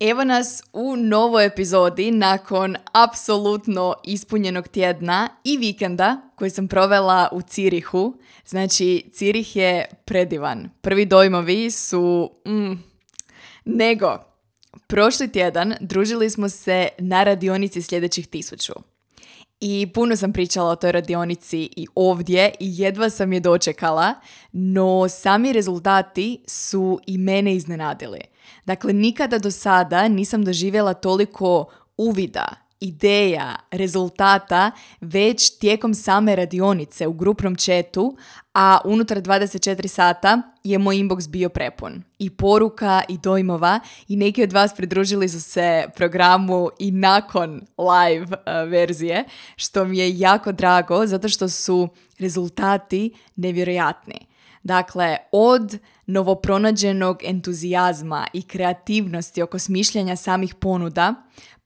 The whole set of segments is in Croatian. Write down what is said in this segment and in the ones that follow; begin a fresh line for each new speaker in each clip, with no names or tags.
Evo nas u novoj epizodi nakon apsolutno ispunjenog tjedna i vikenda koji sam provela u Cirihu. Znači, Cirih je predivan. Prvi dojmovi su... Mm, nego, prošli tjedan družili smo se na radionici sljedećih tisuću. I puno sam pričala o toj radionici i ovdje i jedva sam je dočekala, no sami rezultati su i mene iznenadili. Dakle, nikada do sada nisam doživjela toliko uvida, ideja, rezultata već tijekom same radionice u grupnom četu, a unutar 24 sata je moj inbox bio prepun. I poruka i dojmova i neki od vas pridružili su se programu i nakon live uh, verzije, što mi je jako drago zato što su rezultati nevjerojatni. Dakle, od novopronađenog entuzijazma i kreativnosti oko smišljanja samih ponuda,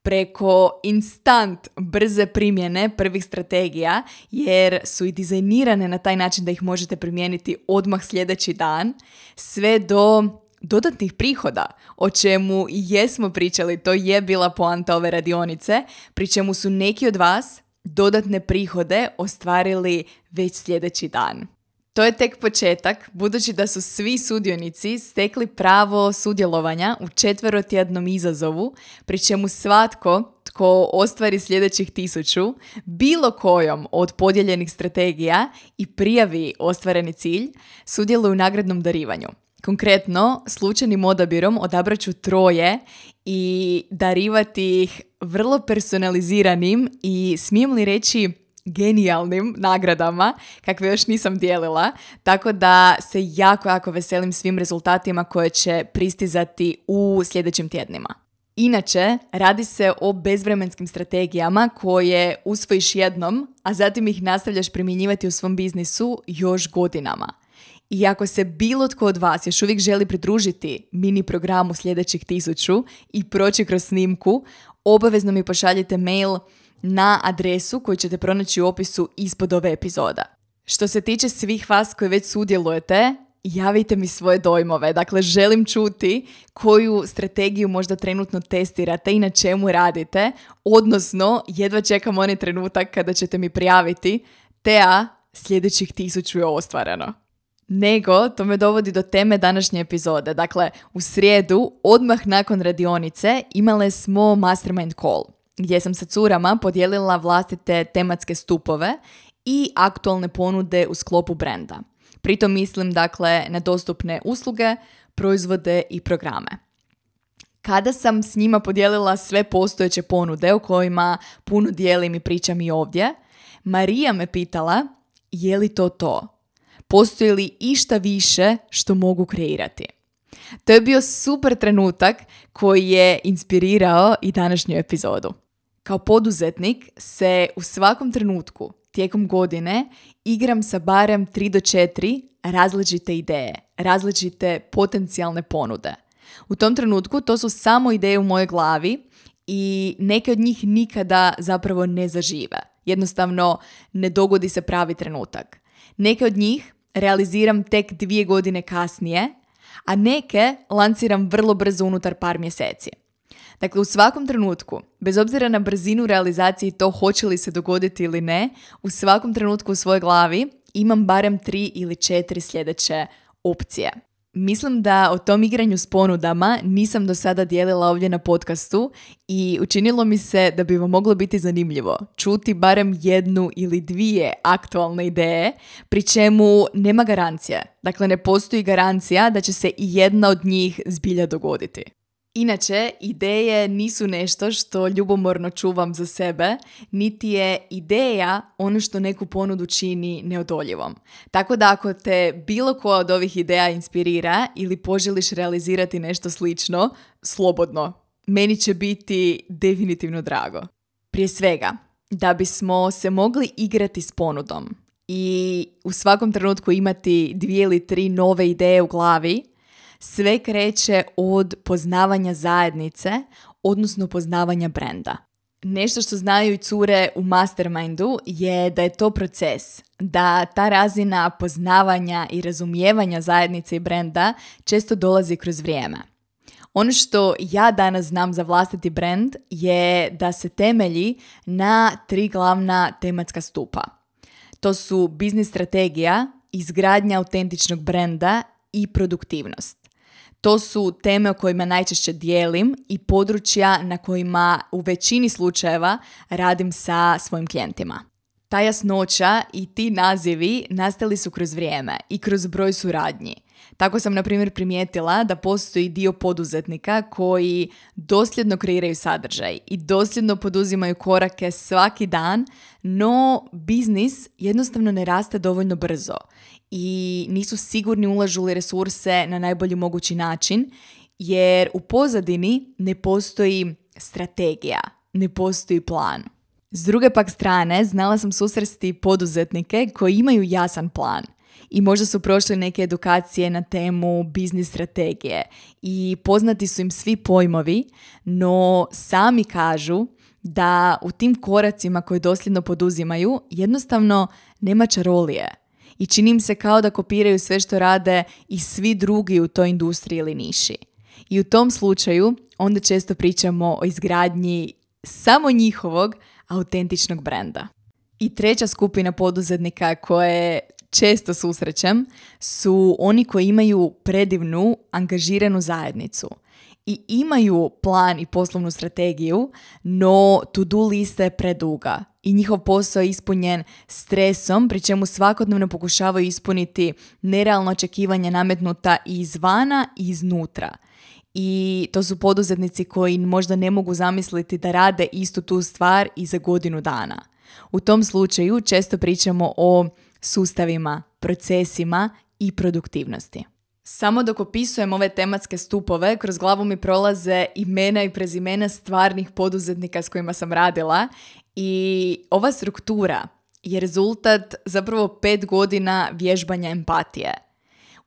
preko instant brze primjene prvih strategija jer su i dizajnirane na taj način da ih možete primijeniti odmah sljedeći dan sve do dodatnih prihoda, o čemu jesmo pričali, to je bila poanta ove radionice, pri čemu su neki od vas dodatne prihode ostvarili već sljedeći dan. To je tek početak, budući da su svi sudionici stekli pravo sudjelovanja u četverotjednom izazovu, pri čemu svatko tko ostvari sljedećih tisuću, bilo kojom od podijeljenih strategija i prijavi ostvareni cilj, sudjeluje u nagradnom darivanju. Konkretno, slučajnim odabirom odabraću troje i darivati ih vrlo personaliziranim i smijem li reći genijalnim nagradama kakve još nisam dijelila, tako da se jako, jako veselim svim rezultatima koje će pristizati u sljedećim tjednima. Inače, radi se o bezvremenskim strategijama koje usvojiš jednom, a zatim ih nastavljaš primjenjivati u svom biznisu još godinama. I ako se bilo tko od vas još uvijek želi pridružiti mini programu sljedećih tisuću i proći kroz snimku, obavezno mi pošaljite mail na adresu koju ćete pronaći u opisu ispod ove epizoda. Što se tiče svih vas koji već sudjelujete, javite mi svoje dojmove. Dakle, želim čuti koju strategiju možda trenutno testirate i na čemu radite, odnosno jedva čekam onaj trenutak kada ćete mi prijaviti Tea, sljedećih tisuću je ostvareno. Nego, to me dovodi do teme današnje epizode. Dakle, u srijedu, odmah nakon radionice, imale smo mastermind call gdje sam sa curama podijelila vlastite tematske stupove i aktualne ponude u sklopu brenda. Pritom mislim dakle na dostupne usluge, proizvode i programe. Kada sam s njima podijelila sve postojeće ponude o kojima puno dijelim i pričam i ovdje, Marija me pitala je li to to? Postoji li išta više što mogu kreirati? To je bio super trenutak koji je inspirirao i današnju epizodu. Kao poduzetnik se u svakom trenutku tijekom godine igram sa barem 3 do 4 različite ideje, različite potencijalne ponude. U tom trenutku to su samo ideje u mojoj glavi i neke od njih nikada zapravo ne zažive. Jednostavno ne dogodi se pravi trenutak. Neke od njih realiziram tek dvije godine kasnije, a neke lanciram vrlo brzo unutar par mjeseci. Dakle, u svakom trenutku, bez obzira na brzinu realizacije i to hoće li se dogoditi ili ne, u svakom trenutku u svojoj glavi imam barem tri ili četiri sljedeće opcije. Mislim da o tom igranju s ponudama nisam do sada dijelila ovdje na podcastu i učinilo mi se da bi vam moglo biti zanimljivo čuti barem jednu ili dvije aktualne ideje, pri čemu nema garancije. Dakle, ne postoji garancija da će se i jedna od njih zbilja dogoditi. Inače, ideje nisu nešto što ljubomorno čuvam za sebe, niti je ideja ono što neku ponudu čini neodoljivom. Tako da ako te bilo koja od ovih ideja inspirira ili poželiš realizirati nešto slično, slobodno. meni će biti definitivno drago. Prije svega, da bismo se mogli igrati s ponudom i u svakom trenutku imati dvije ili tri nove ideje u glavi, sve kreće od poznavanja zajednice, odnosno poznavanja brenda. Nešto što znaju i cure u mastermindu je da je to proces, da ta razina poznavanja i razumijevanja zajednice i brenda često dolazi kroz vrijeme. Ono što ja danas znam za vlastiti brand je da se temelji na tri glavna tematska stupa. To su biznis strategija, izgradnja autentičnog brenda i produktivnost. To su teme o kojima najčešće dijelim i područja na kojima u većini slučajeva radim sa svojim klijentima. Ta jasnoća i ti nazivi nastali su kroz vrijeme i kroz broj suradnji. Tako sam, na primjer, primijetila da postoji dio poduzetnika koji dosljedno kreiraju sadržaj i dosljedno poduzimaju korake svaki dan, no biznis jednostavno ne raste dovoljno brzo i nisu sigurni ulažu li resurse na najbolji mogući način, jer u pozadini ne postoji strategija, ne postoji plan. S druge pak strane, znala sam susresti poduzetnike koji imaju jasan plan i možda su prošli neke edukacije na temu biznis strategije i poznati su im svi pojmovi, no sami kažu da u tim koracima koje dosljedno poduzimaju jednostavno nema čarolije i čini im se kao da kopiraju sve što rade i svi drugi u toj industriji ili niši. I u tom slučaju onda često pričamo o izgradnji samo njihovog autentičnog brenda. I treća skupina poduzetnika koje često susrećem su oni koji imaju predivnu, angažiranu zajednicu i imaju plan i poslovnu strategiju, no to-do lista je preduga i njihov posao je ispunjen stresom, pri čemu svakodnevno pokušavaju ispuniti nerealno očekivanja nametnuta i izvana i iznutra. I to su poduzetnici koji možda ne mogu zamisliti da rade istu tu stvar i za godinu dana. U tom slučaju često pričamo o sustavima, procesima i produktivnosti. Samo dok opisujem ove tematske stupove, kroz glavu mi prolaze imena i prezimena stvarnih poduzetnika s kojima sam radila i ova struktura je rezultat zapravo pet godina vježbanja empatije.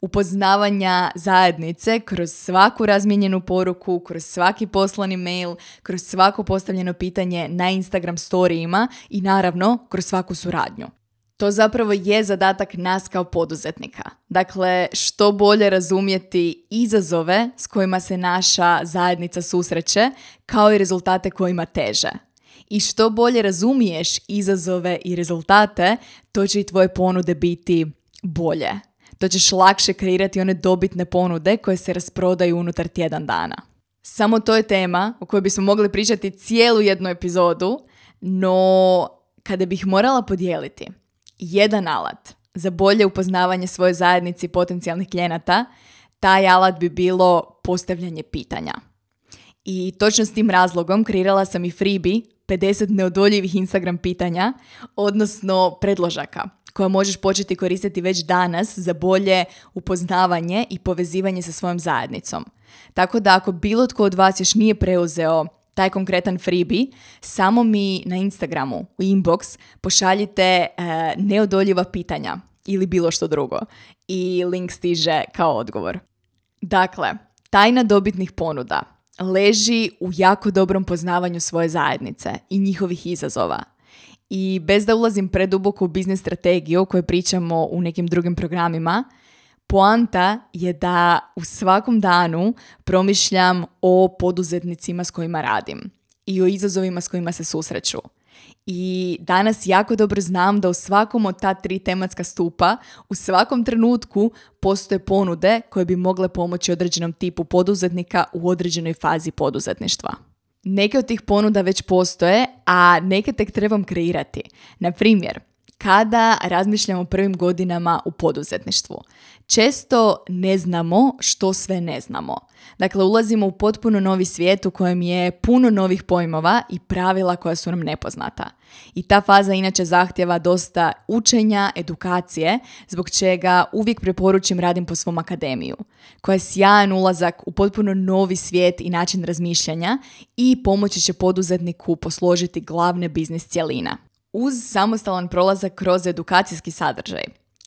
Upoznavanja zajednice kroz svaku razmijenjenu poruku, kroz svaki poslani mail, kroz svako postavljeno pitanje na Instagram storijima i naravno kroz svaku suradnju. To zapravo je zadatak nas kao poduzetnika. Dakle, što bolje razumjeti izazove s kojima se naša zajednica susreće, kao i rezultate kojima teže. I što bolje razumiješ izazove i rezultate, to će i tvoje ponude biti bolje. To ćeš lakše kreirati one dobitne ponude koje se rasprodaju unutar tjedan dana. Samo to je tema o kojoj bismo mogli pričati cijelu jednu epizodu, no kada bih morala podijeliti jedan alat za bolje upoznavanje svoje zajednice i potencijalnih klijenata, taj alat bi bilo postavljanje pitanja. I točno s tim razlogom kreirala sam i freebie 50 neodoljivih Instagram pitanja, odnosno predložaka, koja možeš početi koristiti već danas za bolje upoznavanje i povezivanje sa svojom zajednicom. Tako da ako bilo tko od vas još nije preuzeo taj konkretan freebie, samo mi na Instagramu u inbox pošaljite e, neodoljiva pitanja ili bilo što drugo i link stiže kao odgovor. Dakle, tajna dobitnih ponuda leži u jako dobrom poznavanju svoje zajednice i njihovih izazova. I bez da ulazim preduboko u biznis strategiju o pričamo u nekim drugim programima, Poanta je da u svakom danu promišljam o poduzetnicima s kojima radim i o izazovima s kojima se susreću. I danas jako dobro znam da u svakom od ta tri tematska stupa, u svakom trenutku postoje ponude koje bi mogle pomoći određenom tipu poduzetnika u određenoj fazi poduzetništva. Neke od tih ponuda već postoje, a neke tek trebam kreirati. Na primjer, kada razmišljamo o prvim godinama u poduzetništvu. Često ne znamo što sve ne znamo. Dakle, ulazimo u potpuno novi svijet u kojem je puno novih pojmova i pravila koja su nam nepoznata. I ta faza inače zahtjeva dosta učenja, edukacije, zbog čega uvijek preporučim radim po svom akademiju, koja je sjajan ulazak u potpuno novi svijet i način razmišljanja i pomoći će poduzetniku posložiti glavne biznis cjelina. Uz samostalan prolazak kroz edukacijski sadržaj,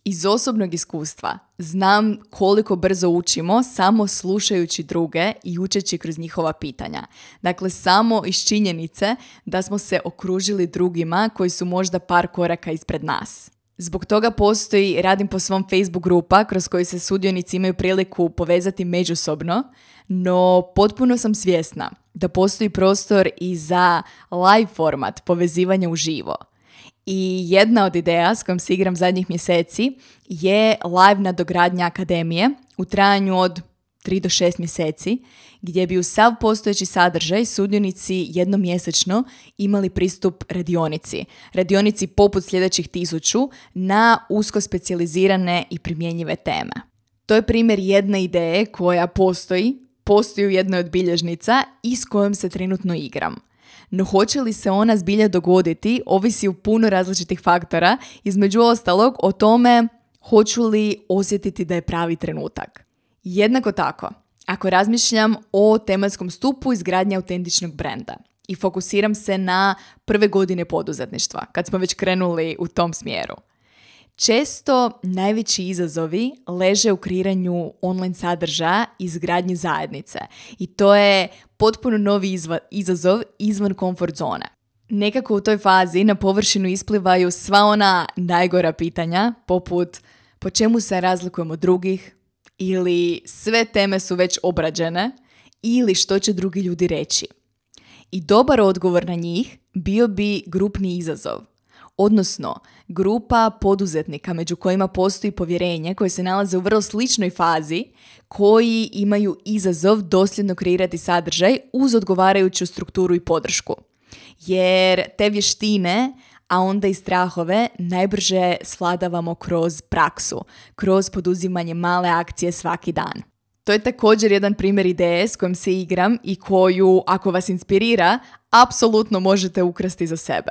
iz osobnog iskustva znam koliko brzo učimo samo slušajući druge i učeći kroz njihova pitanja. Dakle, samo iz činjenice da smo se okružili drugima koji su možda par koraka ispred nas. Zbog toga postoji, radim po svom Facebook grupa kroz koji se sudionici imaju priliku povezati međusobno, no potpuno sam svjesna da postoji prostor i za live format povezivanja uživo. I jedna od ideja s kojom se igram zadnjih mjeseci je live nadogradnja akademije u trajanju od 3 do 6 mjeseci, gdje bi u sav postojeći sadržaj sudionici jednomjesečno imali pristup radionici. Radionici poput sljedećih tisuću na usko specijalizirane i primjenjive teme. To je primjer jedne ideje koja postoji, postoji u jednoj od bilježnica i s kojom se trenutno igram. No hoće li se ona zbilja dogoditi ovisi u puno različitih faktora, između ostalog o tome hoću li osjetiti da je pravi trenutak. Jednako tako, ako razmišljam o tematskom stupu izgradnje autentičnog brenda i fokusiram se na prve godine poduzetništva, kad smo već krenuli u tom smjeru. Često najveći izazovi leže u kreiranju online sadržaja i izgradnji zajednice. I to je potpuno novi izazov izvan komfort zone. Nekako u toj fazi na površinu isplivaju sva ona najgora pitanja, poput po čemu se razlikujemo od drugih, ili sve teme su već obrađene, ili što će drugi ljudi reći. I dobar odgovor na njih bio bi grupni izazov – odnosno grupa poduzetnika među kojima postoji povjerenje koje se nalaze u vrlo sličnoj fazi koji imaju izazov dosljedno kreirati sadržaj uz odgovarajuću strukturu i podršku. Jer te vještine, a onda i strahove najbrže svladavamo kroz praksu, kroz poduzimanje male akcije svaki dan. To je također jedan primjer ideje s kojom se igram i koju, ako vas inspirira, apsolutno možete ukrasti za sebe.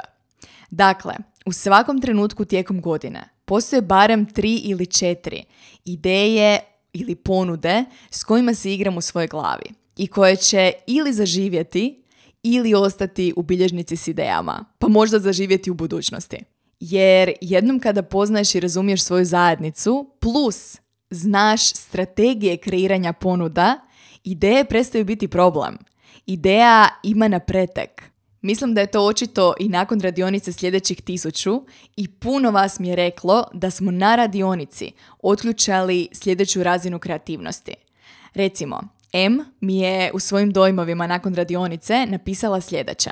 Dakle, u svakom trenutku tijekom godine postoje barem tri ili četiri ideje ili ponude s kojima se igram u svojoj glavi i koje će ili zaživjeti ili ostati u bilježnici s idejama, pa možda zaživjeti u budućnosti. Jer jednom kada poznaješ i razumiješ svoju zajednicu, plus znaš strategije kreiranja ponuda, ideje prestaju biti problem. Ideja ima napretek. Mislim da je to očito i nakon radionice sljedećih tisuću i puno vas mi je reklo da smo na radionici otključali sljedeću razinu kreativnosti. Recimo, M mi je u svojim dojmovima nakon radionice napisala sljedeće.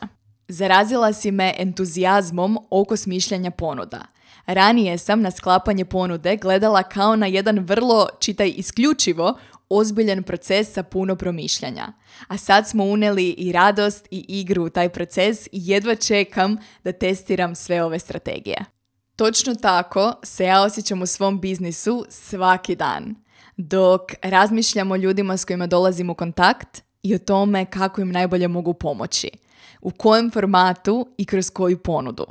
Zarazila si me entuzijazmom oko smišljanja ponuda. Ranije sam na sklapanje ponude gledala kao na jedan vrlo, čitaj isključivo, ozbiljan proces sa puno promišljanja. A sad smo uneli i radost i igru u taj proces i jedva čekam da testiram sve ove strategije. Točno tako se ja osjećam u svom biznisu svaki dan. Dok razmišljam o ljudima s kojima dolazim u kontakt i o tome kako im najbolje mogu pomoći. U kojem formatu i kroz koju ponudu.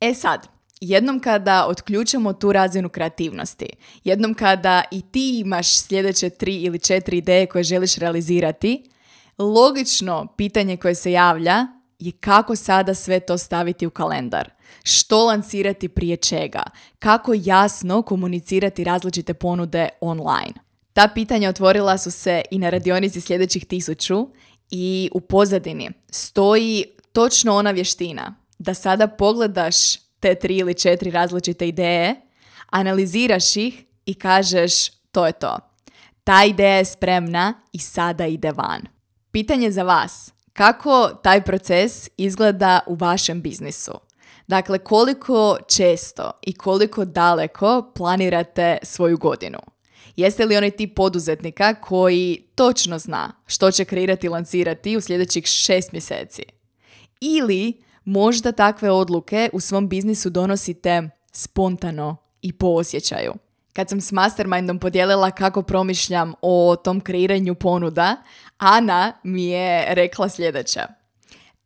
E sad, jednom kada otključamo tu razinu kreativnosti, jednom kada i ti imaš sljedeće tri ili četiri ideje koje želiš realizirati, logično pitanje koje se javlja je kako sada sve to staviti u kalendar. Što lancirati prije čega? Kako jasno komunicirati različite ponude online? Ta pitanja otvorila su se i na radionici sljedećih tisuću i u pozadini stoji točno ona vještina da sada pogledaš te tri ili četiri različite ideje, analiziraš ih i kažeš to je to. Ta ideja je spremna i sada ide van. Pitanje za vas, kako taj proces izgleda u vašem biznisu? Dakle, koliko često i koliko daleko planirate svoju godinu? Jeste li onaj tip poduzetnika koji točno zna što će kreirati i lancirati u sljedećih šest mjeseci? Ili Možda takve odluke u svom biznisu donosite spontano i po osjećaju. Kad sam s mastermindom podijelila kako promišljam o tom kreiranju ponuda, Ana mi je rekla sljedeće.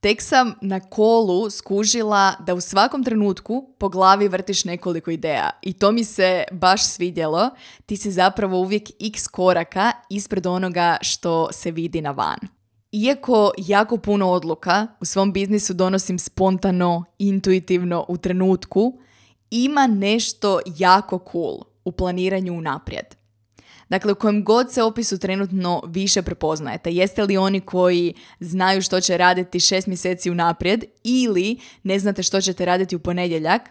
Tek sam na kolu skužila da u svakom trenutku po glavi vrtiš nekoliko ideja i to mi se baš svidjelo. Ti si zapravo uvijek x koraka ispred onoga što se vidi na van. Iako jako puno odluka u svom biznisu donosim spontano, intuitivno u trenutku, ima nešto jako cool u planiranju unaprijed. Dakle, u kojem god se opisu trenutno više prepoznajete. Jeste li oni koji znaju što će raditi šest mjeseci unaprijed ili ne znate što ćete raditi u ponedjeljak,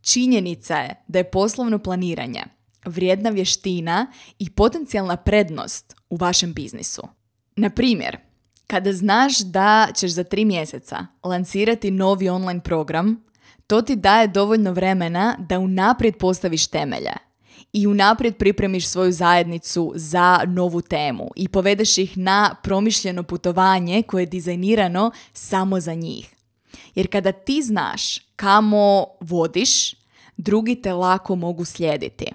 činjenica je da je poslovno planiranje vrijedna vještina i potencijalna prednost u vašem biznisu. Na primjer, kada znaš da ćeš za tri mjeseca lansirati novi online program, to ti daje dovoljno vremena da unaprijed postaviš temelje i unaprijed pripremiš svoju zajednicu za novu temu i povedeš ih na promišljeno putovanje koje je dizajnirano samo za njih. Jer kada ti znaš kamo vodiš, drugi te lako mogu slijediti.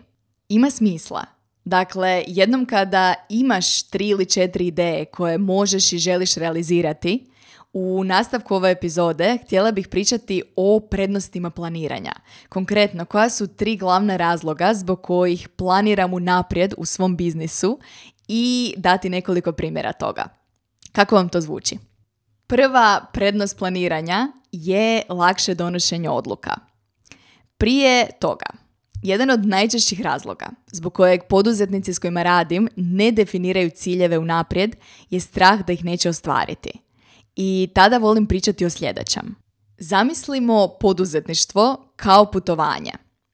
Ima smisla. Dakle, jednom kada imaš tri ili četiri ideje koje možeš i želiš realizirati, u nastavku ove epizode htjela bih pričati o prednostima planiranja. Konkretno, koja su tri glavna razloga zbog kojih planiram unaprijed u svom biznisu i dati nekoliko primjera toga. Kako vam to zvuči? Prva prednost planiranja je lakše donošenje odluka. Prije toga, jedan od najčešćih razloga zbog kojeg poduzetnici s kojima radim ne definiraju ciljeve unaprijed je strah da ih neće ostvariti. I tada volim pričati o sljedećem. Zamislimo poduzetništvo kao putovanje.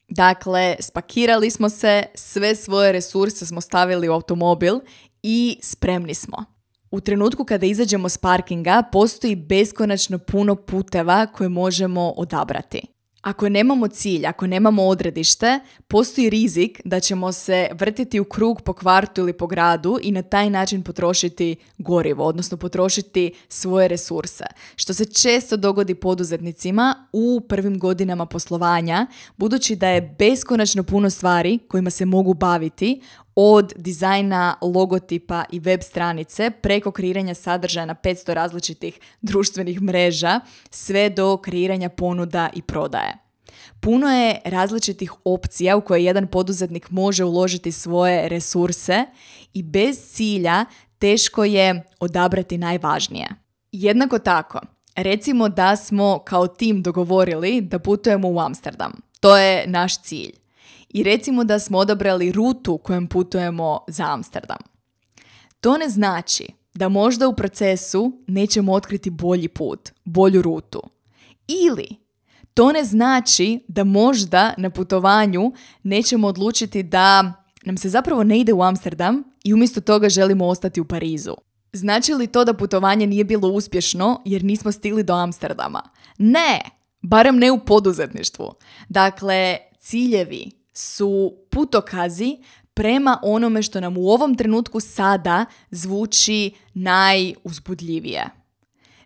Dakle, spakirali smo se, sve svoje resurse smo stavili u automobil i spremni smo. U trenutku kada izađemo s parkinga postoji beskonačno puno puteva koje možemo odabrati. Ako nemamo cilj, ako nemamo odredište, postoji rizik da ćemo se vrtiti u krug po kvartu ili po gradu i na taj način potrošiti gorivo, odnosno potrošiti svoje resurse. Što se često dogodi poduzetnicima u prvim godinama poslovanja, budući da je beskonačno puno stvari kojima se mogu baviti, od dizajna, logotipa i web stranice preko kreiranja sadržaja na 500 različitih društvenih mreža sve do kreiranja ponuda i prodaje. Puno je različitih opcija u koje jedan poduzetnik može uložiti svoje resurse i bez cilja teško je odabrati najvažnije. Jednako tako, recimo da smo kao tim dogovorili da putujemo u Amsterdam. To je naš cilj i recimo da smo odabrali rutu kojom putujemo za Amsterdam. To ne znači da možda u procesu nećemo otkriti bolji put, bolju rutu. Ili to ne znači da možda na putovanju nećemo odlučiti da nam se zapravo ne ide u Amsterdam i umjesto toga želimo ostati u Parizu. Znači li to da putovanje nije bilo uspješno jer nismo stigli do Amsterdama? Ne, barem ne u poduzetništvu. Dakle, ciljevi, su putokazi prema onome što nam u ovom trenutku sada zvuči najuzbudljivije.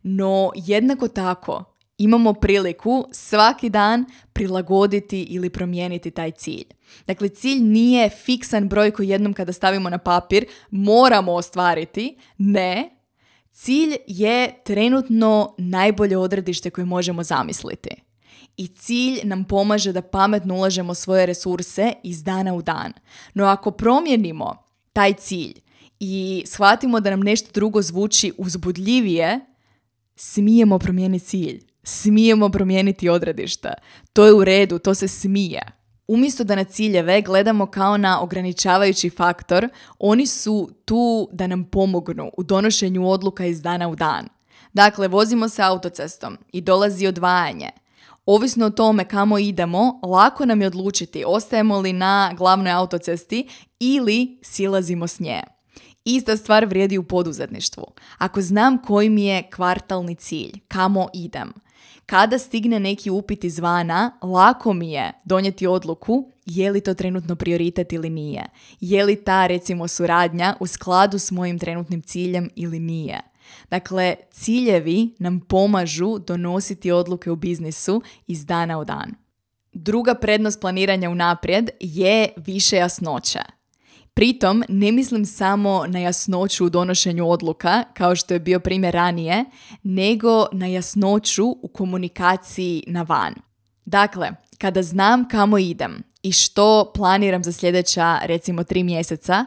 No jednako tako imamo priliku svaki dan prilagoditi ili promijeniti taj cilj. Dakle, cilj nije fiksan broj koji jednom kada stavimo na papir moramo ostvariti. Ne, cilj je trenutno najbolje odredište koje možemo zamisliti i cilj nam pomaže da pametno ulažemo svoje resurse iz dana u dan. No ako promijenimo taj cilj i shvatimo da nam nešto drugo zvuči uzbudljivije, smijemo promijeniti cilj. Smijemo promijeniti odredišta. To je u redu, to se smije. Umjesto da na ciljeve gledamo kao na ograničavajući faktor, oni su tu da nam pomognu u donošenju odluka iz dana u dan. Dakle, vozimo se autocestom i dolazi odvajanje – Ovisno o tome kamo idemo, lako nam je odlučiti ostajemo li na glavnoj autocesti ili silazimo s nje. Ista stvar vrijedi u poduzetništvu. Ako znam koji mi je kvartalni cilj, kamo idem, kada stigne neki upit izvana, lako mi je donijeti odluku je li to trenutno prioritet ili nije. Je li ta, recimo, suradnja u skladu s mojim trenutnim ciljem ili nije. Dakle, ciljevi nam pomažu donositi odluke u biznisu iz dana u dan. Druga prednost planiranja unaprijed je više jasnoće. Pritom ne mislim samo na jasnoću u donošenju odluka, kao što je bio primjer ranije, nego na jasnoću u komunikaciji na van. Dakle, kada znam kamo idem i što planiram za sljedeća recimo tri mjeseca,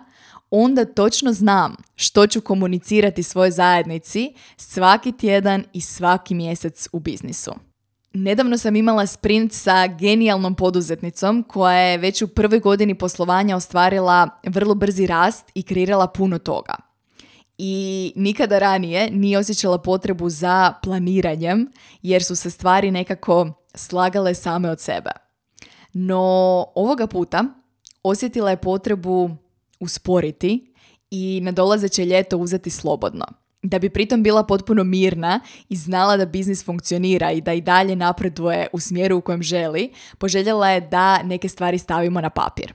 onda točno znam što ću komunicirati svojoj zajednici svaki tjedan i svaki mjesec u biznisu. Nedavno sam imala sprint sa genijalnom poduzetnicom koja je već u prvoj godini poslovanja ostvarila vrlo brzi rast i kreirala puno toga. I nikada ranije nije osjećala potrebu za planiranjem jer su se stvari nekako slagale same od sebe. No ovoga puta osjetila je potrebu usporiti i na dolazeće ljeto uzeti slobodno da bi pritom bila potpuno mirna i znala da biznis funkcionira i da i dalje napreduje u smjeru u kojem želi, poželjela je da neke stvari stavimo na papir.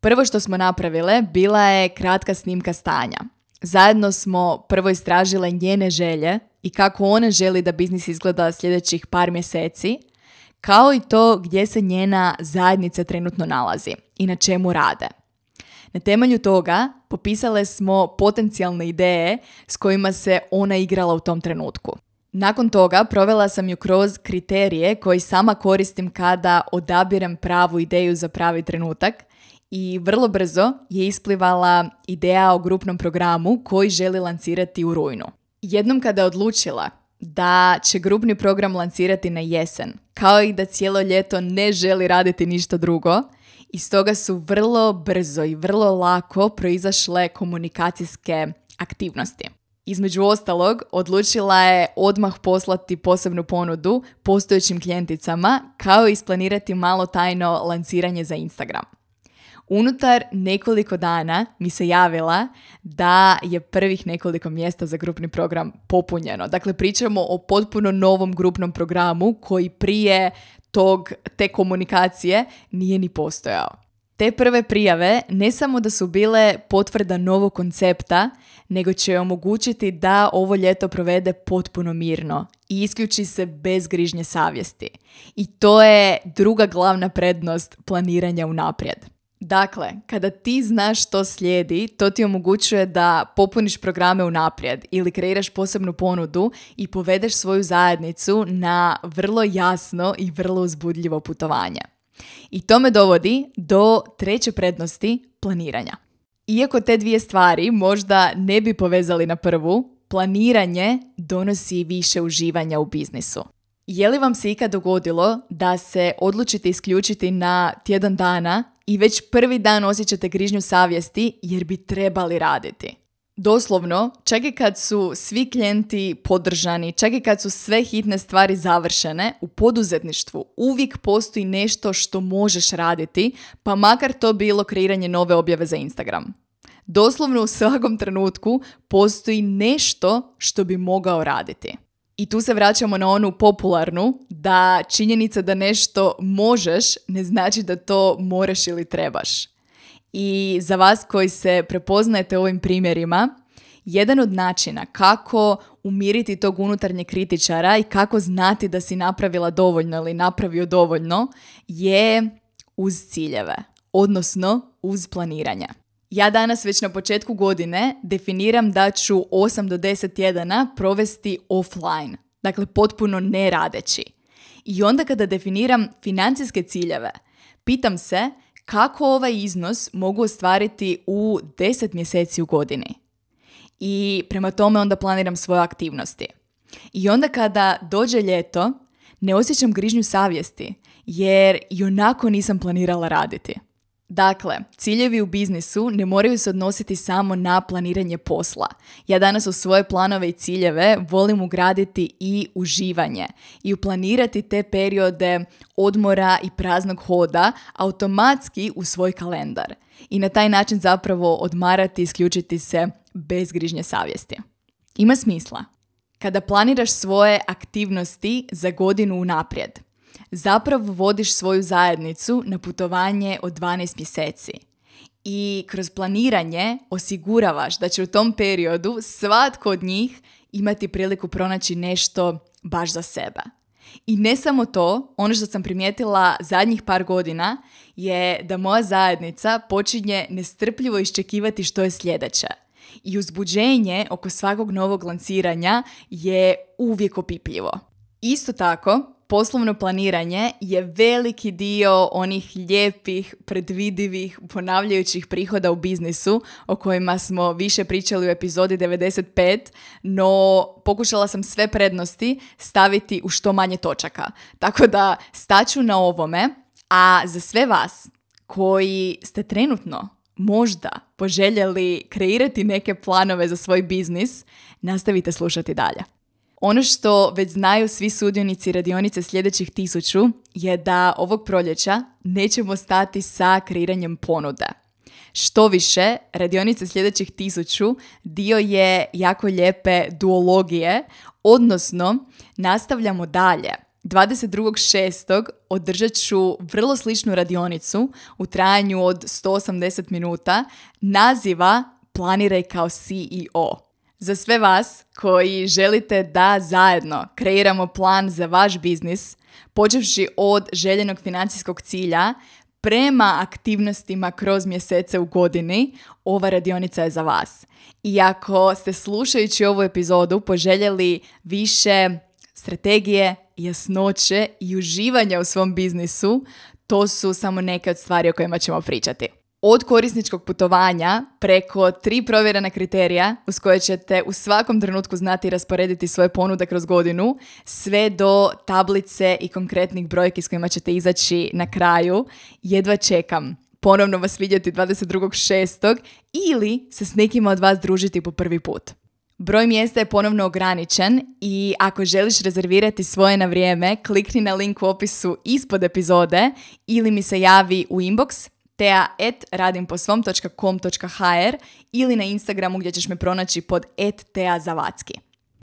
Prvo što smo napravile bila je kratka snimka stanja. Zajedno smo prvo istražile njene želje i kako ona želi da biznis izgleda sljedećih par mjeseci, kao i to gdje se njena zajednica trenutno nalazi i na čemu rade. Na temelju toga popisale smo potencijalne ideje s kojima se ona igrala u tom trenutku. Nakon toga provela sam ju kroz kriterije koji sama koristim kada odabirem pravu ideju za pravi trenutak i vrlo brzo je isplivala ideja o grupnom programu koji želi lancirati u rujnu. Jednom kada je odlučila da će grupni program lancirati na jesen, kao i da cijelo ljeto ne želi raditi ništa drugo, i stoga su vrlo brzo i vrlo lako proizašle komunikacijske aktivnosti. Između ostalog, odlučila je odmah poslati posebnu ponudu postojećim klijenticama, kao i isplanirati malo tajno lanciranje za Instagram. Unutar nekoliko dana mi se javila da je prvih nekoliko mjesta za grupni program popunjeno. Dakle, pričamo o potpuno novom grupnom programu koji prije tog, te komunikacije nije ni postojao. Te prve prijave ne samo da su bile potvrda novog koncepta, nego će omogućiti da ovo ljeto provede potpuno mirno i isključi se bez grižnje savjesti. I to je druga glavna prednost planiranja unaprijed. Dakle, kada ti znaš što slijedi, to ti omogućuje da popuniš programe unaprijed ili kreiraš posebnu ponudu i povedeš svoju zajednicu na vrlo jasno i vrlo uzbudljivo putovanje. I to me dovodi do treće prednosti planiranja. Iako te dvije stvari možda ne bi povezali na prvu, planiranje donosi više uživanja u biznisu. Je li vam se ikad dogodilo da se odlučite isključiti na tjedan dana i već prvi dan osjećate grižnju savjesti jer bi trebali raditi? Doslovno, čak i kad su svi klijenti podržani, čak i kad su sve hitne stvari završene, u poduzetništvu uvijek postoji nešto što možeš raditi, pa makar to bilo kreiranje nove objave za Instagram. Doslovno u svakom trenutku postoji nešto što bi mogao raditi. I tu se vraćamo na onu popularnu da činjenica da nešto možeš ne znači da to moraš ili trebaš. I za vas koji se prepoznajete ovim primjerima, jedan od načina kako umiriti tog unutarnjeg kritičara i kako znati da si napravila dovoljno ili napravio dovoljno je uz ciljeve, odnosno uz planiranja. Ja danas već na početku godine definiram da ću 8 do 10 tjedana provesti offline, dakle potpuno ne radeći. I onda kada definiram financijske ciljeve, pitam se kako ovaj iznos mogu ostvariti u 10 mjeseci u godini. I prema tome onda planiram svoje aktivnosti. I onda kada dođe ljeto, ne osjećam grižnju savjesti, jer i onako nisam planirala raditi. Dakle, ciljevi u biznisu ne moraju se odnositi samo na planiranje posla. Ja danas u svoje planove i ciljeve volim ugraditi i uživanje i uplanirati te periode odmora i praznog hoda automatski u svoj kalendar. I na taj način zapravo odmarati i isključiti se bez grižnje savjesti. Ima smisla. Kada planiraš svoje aktivnosti za godinu unaprijed, zapravo vodiš svoju zajednicu na putovanje od 12 mjeseci. I kroz planiranje osiguravaš da će u tom periodu svatko od njih imati priliku pronaći nešto baš za sebe. I ne samo to, ono što sam primijetila zadnjih par godina je da moja zajednica počinje nestrpljivo iščekivati što je sljedeće. I uzbuđenje oko svakog novog lanciranja je uvijek opipljivo. Isto tako, poslovno planiranje je veliki dio onih lijepih, predvidivih, ponavljajućih prihoda u biznisu o kojima smo više pričali u epizodi 95, no pokušala sam sve prednosti staviti u što manje točaka. Tako da staću na ovome, a za sve vas koji ste trenutno možda poželjeli kreirati neke planove za svoj biznis, nastavite slušati dalje. Ono što već znaju svi sudionici radionice sljedećih tisuću je da ovog proljeća nećemo stati sa kreiranjem ponude. Što više, radionice sljedećih tisuću dio je jako lijepe duologije, odnosno nastavljamo dalje. 22.6. održat ću vrlo sličnu radionicu u trajanju od 180 minuta naziva Planiraj kao CEO. Za sve vas koji želite da zajedno kreiramo plan za vaš biznis, počevši od željenog financijskog cilja prema aktivnostima kroz mjesece u godini, ova radionica je za vas. I ako ste slušajući ovu epizodu poželjeli više strategije, jasnoće i uživanja u svom biznisu, to su samo neke od stvari o kojima ćemo pričati od korisničkog putovanja preko tri provjerena kriterija uz koje ćete u svakom trenutku znati rasporediti svoje ponude kroz godinu, sve do tablice i konkretnih brojki s kojima ćete izaći na kraju, jedva čekam ponovno vas vidjeti 22.6. ili se s nekima od vas družiti po prvi put. Broj mjesta je ponovno ograničen i ako želiš rezervirati svoje na vrijeme, klikni na link u opisu ispod epizode ili mi se javi u inbox tea.radimposvom.com.hr ili na Instagramu gdje ćeš me pronaći pod @teazavatski.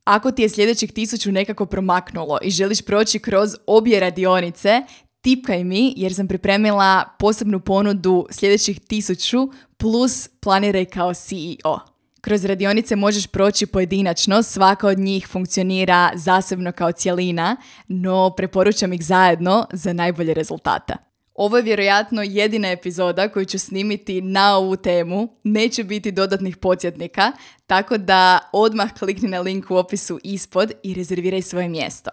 Ako ti je sljedećih tisuću nekako promaknulo i želiš proći kroz obje radionice, tipkaj mi jer sam pripremila posebnu ponudu sljedećih tisuću plus planiraj kao CEO. Kroz radionice možeš proći pojedinačno, svaka od njih funkcionira zasebno kao cjelina, no preporučam ih zajedno za najbolje rezultata. Ovo je vjerojatno jedina epizoda koju ću snimiti na ovu temu, neće biti dodatnih podsjetnika, tako da odmah klikni na link u opisu ispod i rezerviraj svoje mjesto.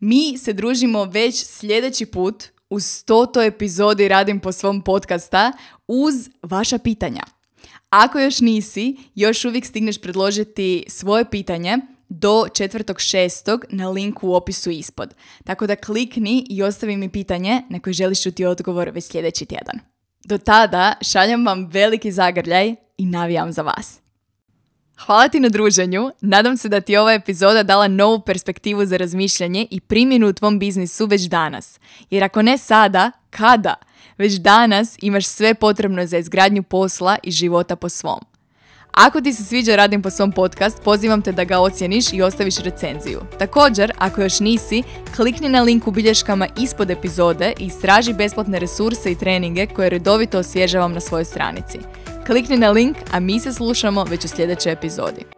Mi se družimo već sljedeći put u stoto epizodi Radim po svom podcasta uz vaša pitanja. Ako još nisi, još uvijek stigneš predložiti svoje pitanje do šestog na linku u opisu ispod. Tako da klikni i ostavi mi pitanje na koje želiš čuti odgovor već sljedeći tjedan. Do tada šaljem vam veliki zagrljaj i navijam za vas. Hvala ti na druženju, nadam se da ti ova epizoda dala novu perspektivu za razmišljanje i primjenu u tvom biznisu već danas. Jer ako ne sada, kada? Već danas imaš sve potrebno za izgradnju posla i života po svom. Ako ti se sviđa Radim po svom podcast, pozivam te da ga ocijeniš i ostaviš recenziju. Također, ako još nisi, klikni na link u bilješkama ispod epizode i istraži besplatne resurse i treninge koje redovito osvježavam na svojoj stranici. Klikni na link, a mi se slušamo već u sljedećoj epizodi.